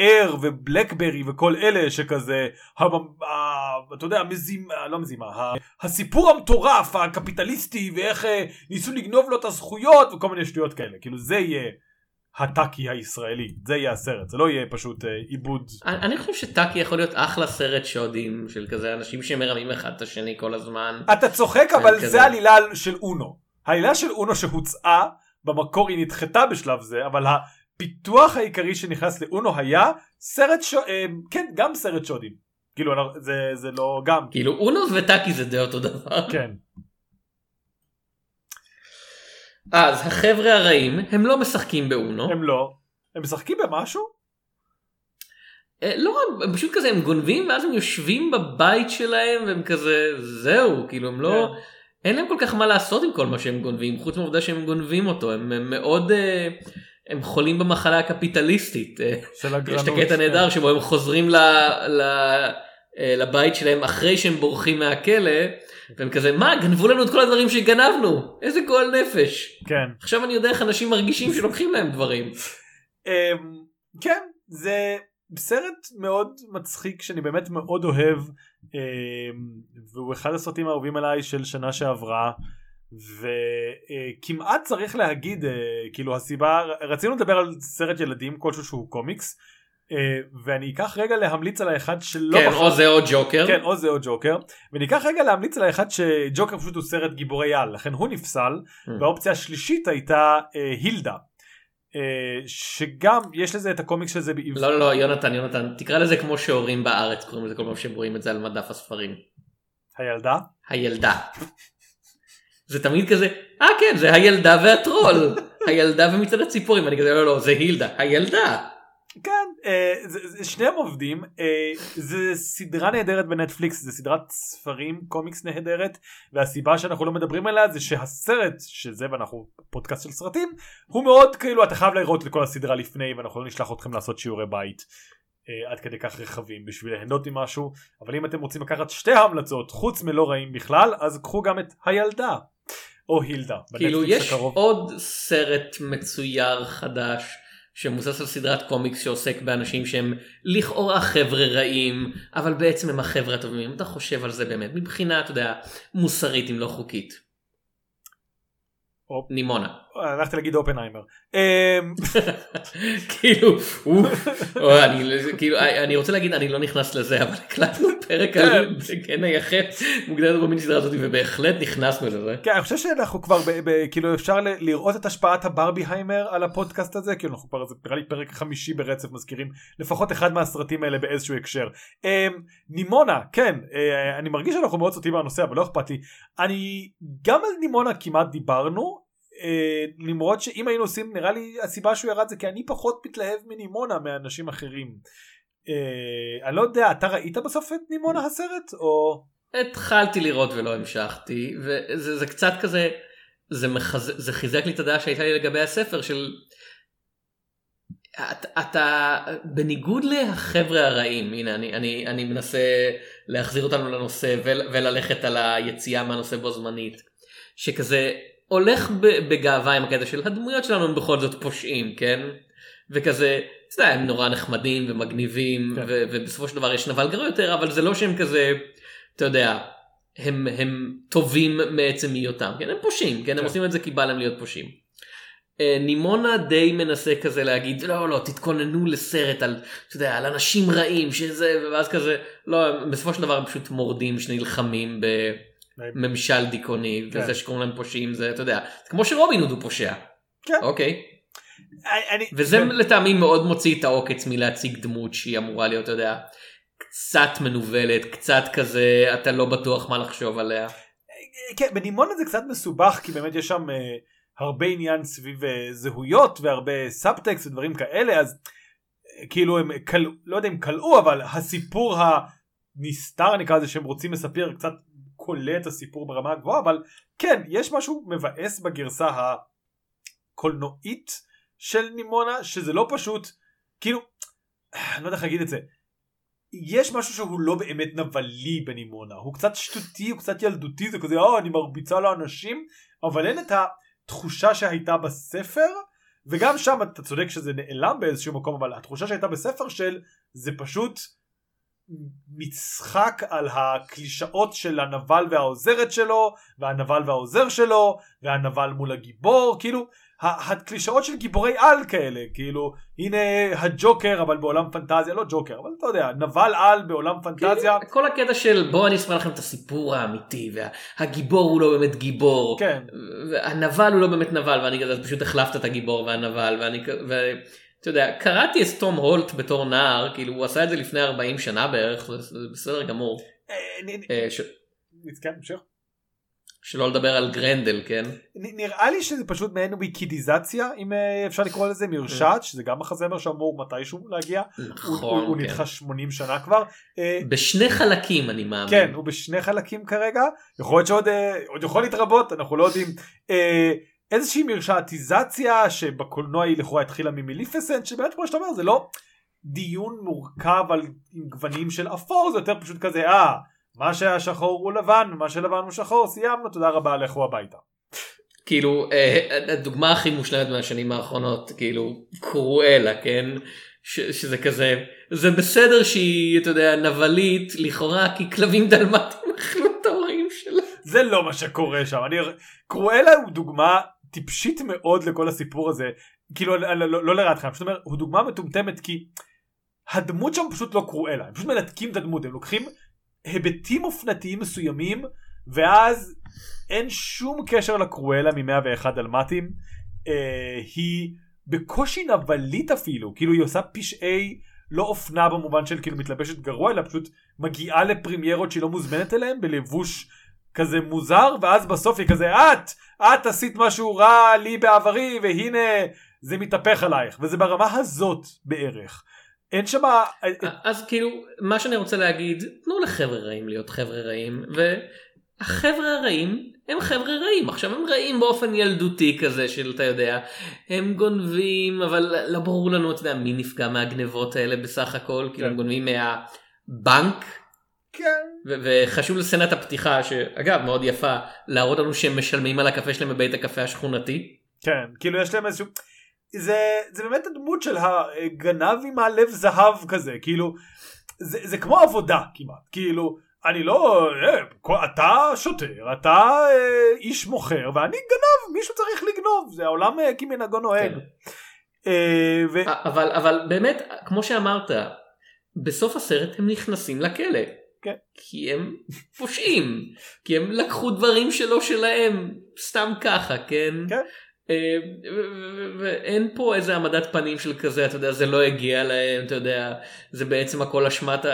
אר ובלקברי וכל אלה שכזה אתה יודע המזימה לא מזימה הסיפור המטורף הקפיטליסטי ואיך אה, ניסו לגנוב לו את הזכויות וכל מיני שטויות כאלה. כאילו זה יהיה הטאקי הישראלי זה יהיה הסרט זה לא יהיה פשוט אה, עיבוד אני אני חושב שטאקי יכול להיות אחלה סרט שודים של כזה אנשים שמרמים אחד את השני כל הזמן. אתה צוחק אבל כזה. זה עלילה של אונו. העלילה של אונו שהוצעה במקור היא נדחתה בשלב זה אבל הפיתוח העיקרי שנכנס לאונו היה סרט ש... אה, כן גם סרט שודים. כאילו אני- זה זה לא גם כאילו אונוס וטאקי זה די אותו דבר. כן אז החבר'ה הרעים הם לא משחקים באונו. הם לא הם משחקים במשהו אה, לא הם פשוט כזה הם גונבים ואז הם יושבים בבית שלהם והם כזה זהו כאילו הם לא כן. אין להם כל כך מה לעשות עם כל מה שהם גונבים חוץ מהעובדה שהם גונבים אותו הם, הם מאוד אה, הם חולים במחלה הקפיטליסטית. אה, של יש הגרנות. את הקטע כן. הנהדר שבו הם חוזרים ל, ל, לבית שלהם אחרי שהם בורחים מהכלא והם כזה מה גנבו לנו את כל הדברים שגנבנו? איזה גועל נפש. כן. עכשיו אני יודע איך אנשים מרגישים שלוקחים להם דברים. אמ, כן זה סרט מאוד מצחיק שאני באמת מאוד אוהב אמ, והוא אחד הסרטים האהובים עליי של שנה שעברה וכמעט צריך להגיד אה, כאילו הסיבה רצינו לדבר על סרט ילדים כלשהו שהוא קומיקס אה, ואני אקח רגע להמליץ על האחד שלא כן בחר- או זה או ג'וקר. כן או זה או ג'וקר וניקח רגע להמליץ על האחד שג'וקר פשוט הוא סרט גיבורי על לכן הוא נפסל Mm. והאופציה השלישית הייתה אה, הילדה. אה, שגם יש לזה את הקומיקס של זה בעברית. לא לא לא יונתן יונתן תקרא לזה כמו שהורים בארץ קוראים לזה כל פעם שהם רואים את זה על מדף הספרים. הילדה? הילדה. זה תמיד כזה אה כן זה הילדה והטרול הילדה ומצעד הציפורים אני כזה לא לא זה הילדה הילדה. כן, אה, שניהם עובדים. אה, זה סדרה נהדרת בנטפליקס, זה סדרת ספרים קומיקס נהדרת והסיבה שאנחנו לא מדברים עליה זה שהסרט שזה ואנחנו פודקאסט של סרטים הוא מאוד כאילו אתה חייב לראות לכל הסדרה לפני ואנחנו לא נשלח אתכם לעשות שיעורי בית. אה, עד כדי כך רחבים בשביל ליהנות ממשהו אבל אם אתם רוצים לקחת שתי המלצות חוץ מלא רעים בכלל אז קחו גם את הילדה או הילדה. כאילו יש הקרוב. עוד סרט מצויר חדש שמבוסס על סדרת קומיקס שעוסק באנשים שהם לכאורה חבר'ה רעים אבל בעצם הם החבר'ה הטובים אם אתה חושב על זה באמת מבחינה אתה יודע מוסרית אם לא חוקית. נימונה. הלכתי להגיד אופנהיימר. אמ, כאילו, אוף, או, אני, כאילו, רוצה להגיד אני לא נכנס לזה אבל הקלטנו פרק על כן היחף מוגדרת במיני סדרה הזאת ובהחלט נכנסנו לזה. כן, אני חושב שאנחנו כבר כאילו אפשר לראות את השפעת הברביהיימר על הפודקאסט הזה כאילו אנחנו כבר זה נראה לי פרק חמישי ברצף מזכירים לפחות אחד מהסרטים האלה באיזשהו הקשר. אמ, נימונה כן אה, אני מרגיש שאנחנו מאוד סוטים מהנושא אבל לא אכפת לי אני גם על נימונה כמעט דיברנו. אה, למרות שאם היינו עושים נראה לי הסיבה שהוא ירד זה כי אני פחות מתלהב מנימונה מאנשים אחרים. אה, אני לא יודע אתה ראית בסוף את נימונה הסרט או התחלתי לראות ולא המשכתי וזה זה קצת כזה זה, מחז... זה חיזק לי את הדעה שהייתה לי לגבי הספר של אתה, אתה בניגוד לחבר'ה הרעים הנה אני, אני, אני מנסה להחזיר אותנו לנושא ול, וללכת על היציאה מהנושא בו זמנית שכזה הולך בגאווה עם הקטע של הדמויות שלנו הם בכל זאת פושעים כן וכזה אתה יודע, הם נורא נחמדים ומגניבים כן. ו- ובסופו של דבר יש נבל גרוע יותר אבל זה לא שהם כזה אתה יודע הם הם טובים מעצם היותם כן הם פושעים כן, כן. הם עושים את זה כי בא להם להיות פושעים. אה, נימונה די מנסה כזה להגיד לא לא תתכוננו לסרט על אתה יודע על אנשים רעים שזה ואז כזה לא בסופו של דבר הם פשוט מורדים שנלחמים בממשל דיכאוני כן. וזה שקוראים להם פושעים זה אתה יודע זה כמו שרובין הוד הוא פושע. כן. אוקיי. אני- וזה כן. לטעמי מאוד מוציא את העוקץ מלהציג דמות שהיא אמורה להיות אתה יודע קצת מנוולת קצת כזה אתה לא בטוח מה לחשוב עליה. כן, בנימונה זה קצת מסובך כי באמת יש שם אה, הרבה עניין סביב אה, זהויות והרבה סאבטקסט ודברים כאלה אז אה, כאילו הם קל... לא יודע אם קלעו אבל הסיפור הנסתר נקרא לזה שהם רוצים לספר קצת קולע את הסיפור ברמה הגבוהה אבל כן יש משהו מבאס בגרסה הקולנועית של נימונה שזה לא פשוט כאילו אני לא יודע איך להגיד את זה. יש משהו שהוא לא באמת נבלי בנימונה הוא קצת שטותי הוא קצת ילדותי זה כזה אה אני מרביצה לאנשים אבל אין את התחושה שהייתה בספר וגם שם אתה צודק שזה נעלם באיזשהו מקום אבל התחושה שהייתה בספר של זה פשוט מצחק על הקלישאות של הנבל והעוזרת שלו והנבל והעוזר שלו והנבל מול הגיבור כאילו הקלישאות של גיבורי על כאלה כאילו הנה הג'וקר אבל בעולם פנטזיה לא ג'וקר אבל אתה יודע נבל על בעולם פנטזיה. כאילו, כל הקטע של בואו אני אספר לכם את הסיפור האמיתי והגיבור הוא לא באמת גיבור. כן. והנבל הוא לא באמת נבל ואני פשוט החלפת את הגיבור והנבל ואני כ- ואתה יודע קראתי את תום הולט בתור נער כאילו הוא עשה את זה לפני 40 שנה בערך זה בסדר גמור. אה, אה, כן, המשך. שלא לדבר על גרנדל כן? נראה לי שזה פשוט מעין ויקידיזציה אם אה, אפשר לקרוא לזה מרשת שזה גם מחזמר שאמור מתישהו להגיע. הוא- הוא נכון הוא כן. נדחה 80 שנה כבר. בשני חלקים אני מאמין. כן הוא בשני חלקים כרגע. יכול להיות שעוד עוד יכול להתרבות אנחנו לא יודעים איזושהי מרשעתיזציה שבקולנוע היא לכאורה התחילה ממיליפסנט שבאמת כמו שאתה אומר זה לא דיון מורכב על גוונים של אפור זה יותר פשוט כזה אה מה שהיה שחור הוא לבן מה שלבן הוא שחור סיימנו תודה רבה לכו הביתה. כאילו אה, הדוגמה הכי מושלמת מהשנים האחרונות כאילו קרואלה כן ש, שזה כזה זה בסדר שהיא אתה יודע נבלית לכאורה כי כלבים דלמטים אכלו את ההורים שלה. זה לא מה שקורה שם אני קרואלה הוא דוגמה טיפשית מאוד לכל הסיפור הזה. כאילו לא, לא, לא לרעתכם זאת אומרת הוא דוגמה מטומטמת כי הדמות שם פשוט לא קרואלה הם פשוט מנתקים את הדמות הם לוקחים היבטים אופנתיים מסוימים ואז אין שום קשר לקרואלה מ-101 דלמטים. אה, היא בקושי נבלית אפילו כאילו היא עושה פשעי לא אופנה במובן של כאילו מתלבשת גרוע אלא פשוט מגיעה לפרימיירות שהיא לא מוזמנת אליהם בלבוש כזה מוזר ואז בסוף היא כזה את את עשית משהו רע לי בעברי והנה זה מתהפך עלייך. וזה ברמה הזאת בערך. אין שם אז כאילו מה שאני רוצה להגיד תנו לחבר'ה רעים להיות חבר'ה רעים והחבר'ה הרעים הם חבר'ה רעים. עכשיו הם רעים באופן ילדותי כזה של אתה יודע הם גונבים אבל לא ברור לנו אתה יודע מי נפגע מהגנבות האלה בסך הכל? כאילו הם גונבים מהבנק כן וחשוב לסצנת הפתיחה שאגב מאוד יפה להראות לנו שהם משלמים על הקפה שלהם בבית הקפה השכונתי. כן כאילו יש להם איזשהו זה זה באמת הדמות של הגנב עם הלב זהב כזה כאילו זה, זה כמו עבודה כמעט כאילו אני לא, אה, אתה שוטר, אתה אה, איש מוכר ואני גנב, מישהו צריך לגנוב, זה העולם אה, כמנהגו נוהג. כן. אה, ו... אבל אבל באמת כמו שאמרת בסוף הסרט הם נכנסים לכלא. כן. כי הם פושעים כי הם לקחו דברים שלא שלהם סתם ככה כן. כן. אה, ואין פה איזה העמדת פנים של כזה אתה יודע זה לא הגיע להם אתה יודע זה בעצם הכל אשמת.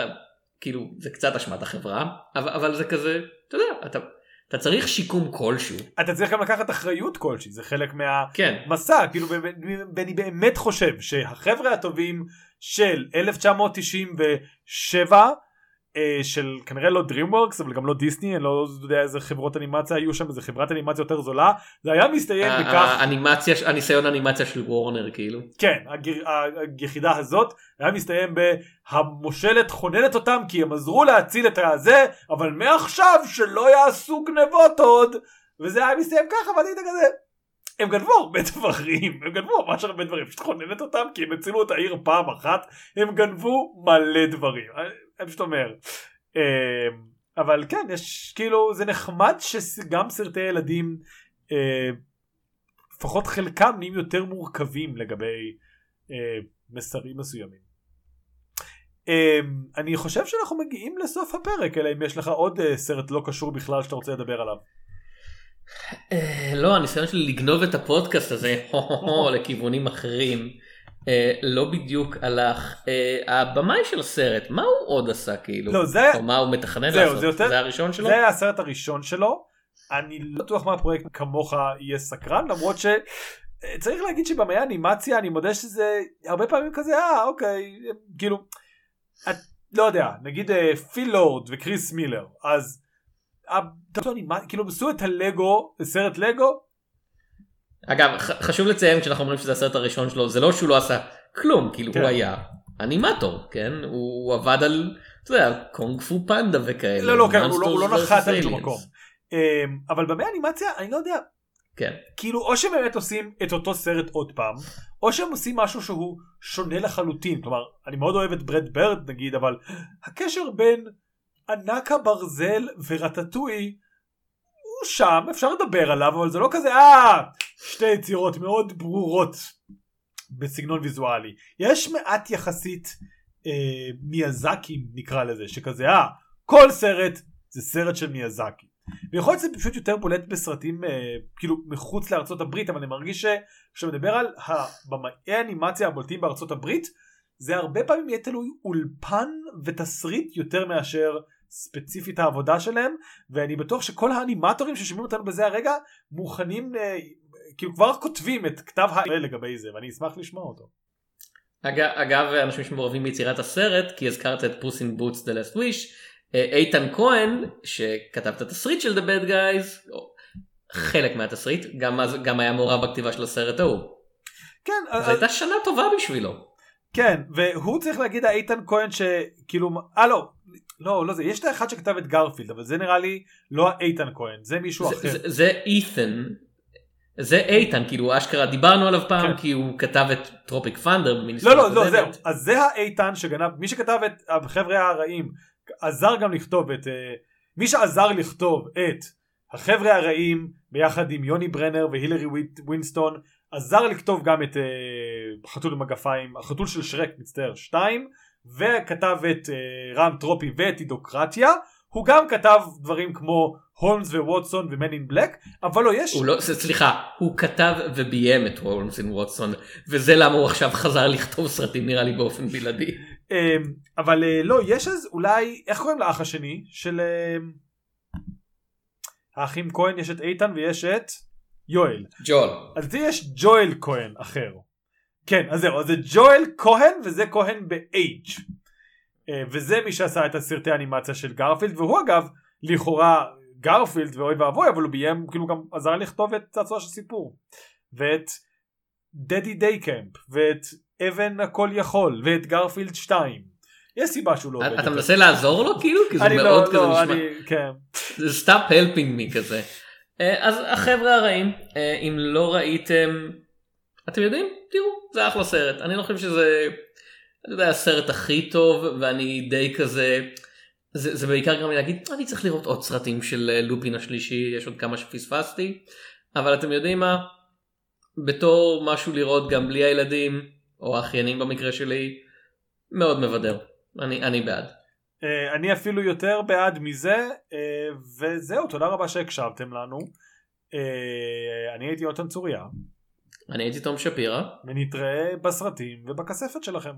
כאילו זה קצת אשמת החברה אבל, אבל זה כזה אתה יודע אתה, אתה צריך שיקום כלשהו אתה צריך גם לקחת אחריות כלשהי, זה חלק מה... כן כאילו ואני באמת חושב שהחבר'ה הטובים של 1997 אה, של כנראה לא DreamWorks אבל גם לא דיסני אני לא יודע איזה חברות אנימציה היו שם איזה חברת אנימציה יותר זולה זה היה מסתיים בכך האנימציה הניסיון האנימציה של וורנר כאילו. כן הגר- היחידה הזאת היה מסתיים בהמושלת חוננת אותם כי הם עזרו להציל את הזה אבל מעכשיו שלא יעשו גנבות עוד וזה היה מסתיים ככה ואני הייתי כזה הם גנבו הרבה דברים הם גנבו ממש הרבה דברים פשוט חוננת אותם כי הם הצילו את העיר פעם אחת הם גנבו מלא דברים אני פשוט אומר אה, אבל כן יש כאילו זה נחמד שגם סרטי ילדים אה, לפחות חלקם נהיים יותר מורכבים לגבי אה, מסרים מסוימים. אה, אני חושב שאנחנו מגיעים לסוף הפרק אלא אם יש לך עוד אה, סרט לא קשור בכלל שאתה רוצה לדבר עליו. לא הניסיון שלי לגנוב את הפודקאסט הזה לכיוונים אחרים אה, לא בדיוק הלך. אה, הבמאי של הסרט מה הוא עוד עשה כאילו? לא, זה- או מה הוא מתכנן זהו, לעשות? זה יותר- זה הראשון שלו? זה היה הסרט הראשון שלו. אני לא בטוח מה הפרויקט כמוך יהיה סקרן למרות ש... אה, צריך להגיד שבמאי האנימציה אני מודה שזה הרבה פעמים כזה אה אוקיי כאילו את, לא יודע נגיד אה, פיל לורד וקריס מילר אז ה- האנימציה- כאילו הם עשו את הלגו סרט לגו אגב חשוב לציין כשאנחנו אומרים שזה הסרט הראשון שלו זה לא שהוא לא עשה כלום כאילו כן. הוא היה אנימטור כן הוא עבד על אתה יודע קונג פו פנדה וכאלה לא לא כן הוא לא, לא. נחת על Aliens. מקום אה, אבל במאי האנימציה אני לא יודע כן כאילו או שהם באמת עושים את אותו סרט עוד פעם או שהם עושים משהו שהוא שונה לחלוטין כלומר אני מאוד אוהב את ברד ברד נגיד אבל הקשר בין ענק הברזל ורטטוי הוא שם אפשר לדבר עליו אבל זה לא כזה אה שתי יצירות מאוד ברורות בסגנון ויזואלי. יש מעט יחסית אה, מיאזקים נקרא לזה שכזה אה כל סרט זה סרט של מיאזקי. ויכול להיות שזה פשוט יותר בולט בסרטים אה, כאילו מחוץ לארצות הברית אבל אני מרגיש שכשאתה מדבר על הבמאי האנימציה הבולטים בארצות הברית זה הרבה פעמים יהיה תלוי אולפן ותסריט יותר מאשר ספציפית העבודה שלהם ואני בטוח שכל האנימטורים ששומעים אותנו בזה הרגע מוכנים אה, כאילו כבר כותבים את כתב האלה לגבי זה ואני אשמח לשמוע אותו. אגב, אגב אנשים שמעורבים ביצירת הסרט כי הזכרת את פוס אין בוטס דה לסט וויש איתן כהן שכתב את התסריט של The Bad Guys או חלק מהתסריט גם, גם היה מעורב בכתיבה של הסרט ההוא. כן, זו אז- הייתה שנה טובה בשבילו. כן והוא צריך להגיד האיתן כהן שכאילו אה לא לא לא זה יש את האחד שכתב את גרפילד אבל זה נראה לי לא האיתן כהן זה מישהו זה- אחר. זה- זה אית'ן. זה איתן כאילו אשכרה דיברנו עליו פעם כן. כי הוא כתב את טרופיק פאנדר לא לא לא זהו אז זה האיתן שגנב מי שכתב את החבר'ה הרעים עזר גם לכתוב את אה, מי שעזר לכתוב את החבר'ה הרעים ביחד עם יוני ברנר והילרי ווינסטון עזר לכתוב גם את אה, חתול במגפיים החתול של שרק מצטער 2 וכתב את אה, רעם טרופי ואת אידוקרטיה הוא גם כתב דברים כמו הולמס וווטסון ו Men in Black אבל לא יש הוא לא, סליחה, הוא כתב וביים את Holmes and Watson, וזה למה הוא עכשיו חזר לכתוב סרטים נראה לי באופן בלעדי. אמ, אבל אה, לא יש אז אולי איך קוראים לאח השני של אמ, האחים כהן יש את איתן ויש את יואל ג'ול. אז אצלי יש ג'ואל כהן אחר כן אז זהו אז זה ג'ואל כהן וזה כהן ב-H אה, וזה מי שעשה את הסרטי האנימציה של גרפילד והוא אגב לכאורה גרפילד ואוי ואבוי אבל הוא ביים כאילו גם עזר לכתוב את צעצוע של סיפור ואת Daddy Day Camp ואת אבן הכל יכול ואת גרפילד 2 יש סיבה שהוא לא עובד אתה. מנסה לעזור לו כאילו? כי זה מאוד לא, כזה לא, נשמע. כן. זה stop helping me כזה. אה, אז החבר'ה הרעים, אה, אם לא ראיתם, אתם יודעים? תראו, זה אחלה סרט. אני לא חושב שזה, אני יודע, הסרט הכי טוב, ואני די כזה, זה, זה בעיקר גם להגיד אני צריך לראות עוד סרטים של אה, לופין השלישי יש עוד כמה שפספסתי אבל אתם יודעים מה בתור משהו לראות גם בלי הילדים או האחיינים במקרה שלי מאוד מבדר אני, אני בעד. אה, אני אפילו יותר בעד מזה אה, וזהו תודה רבה שהקשבתם לנו. אני הייתי יוטן צוריה אני הייתי תום שפירא ונתראה בסרטים ובכספת שלכם.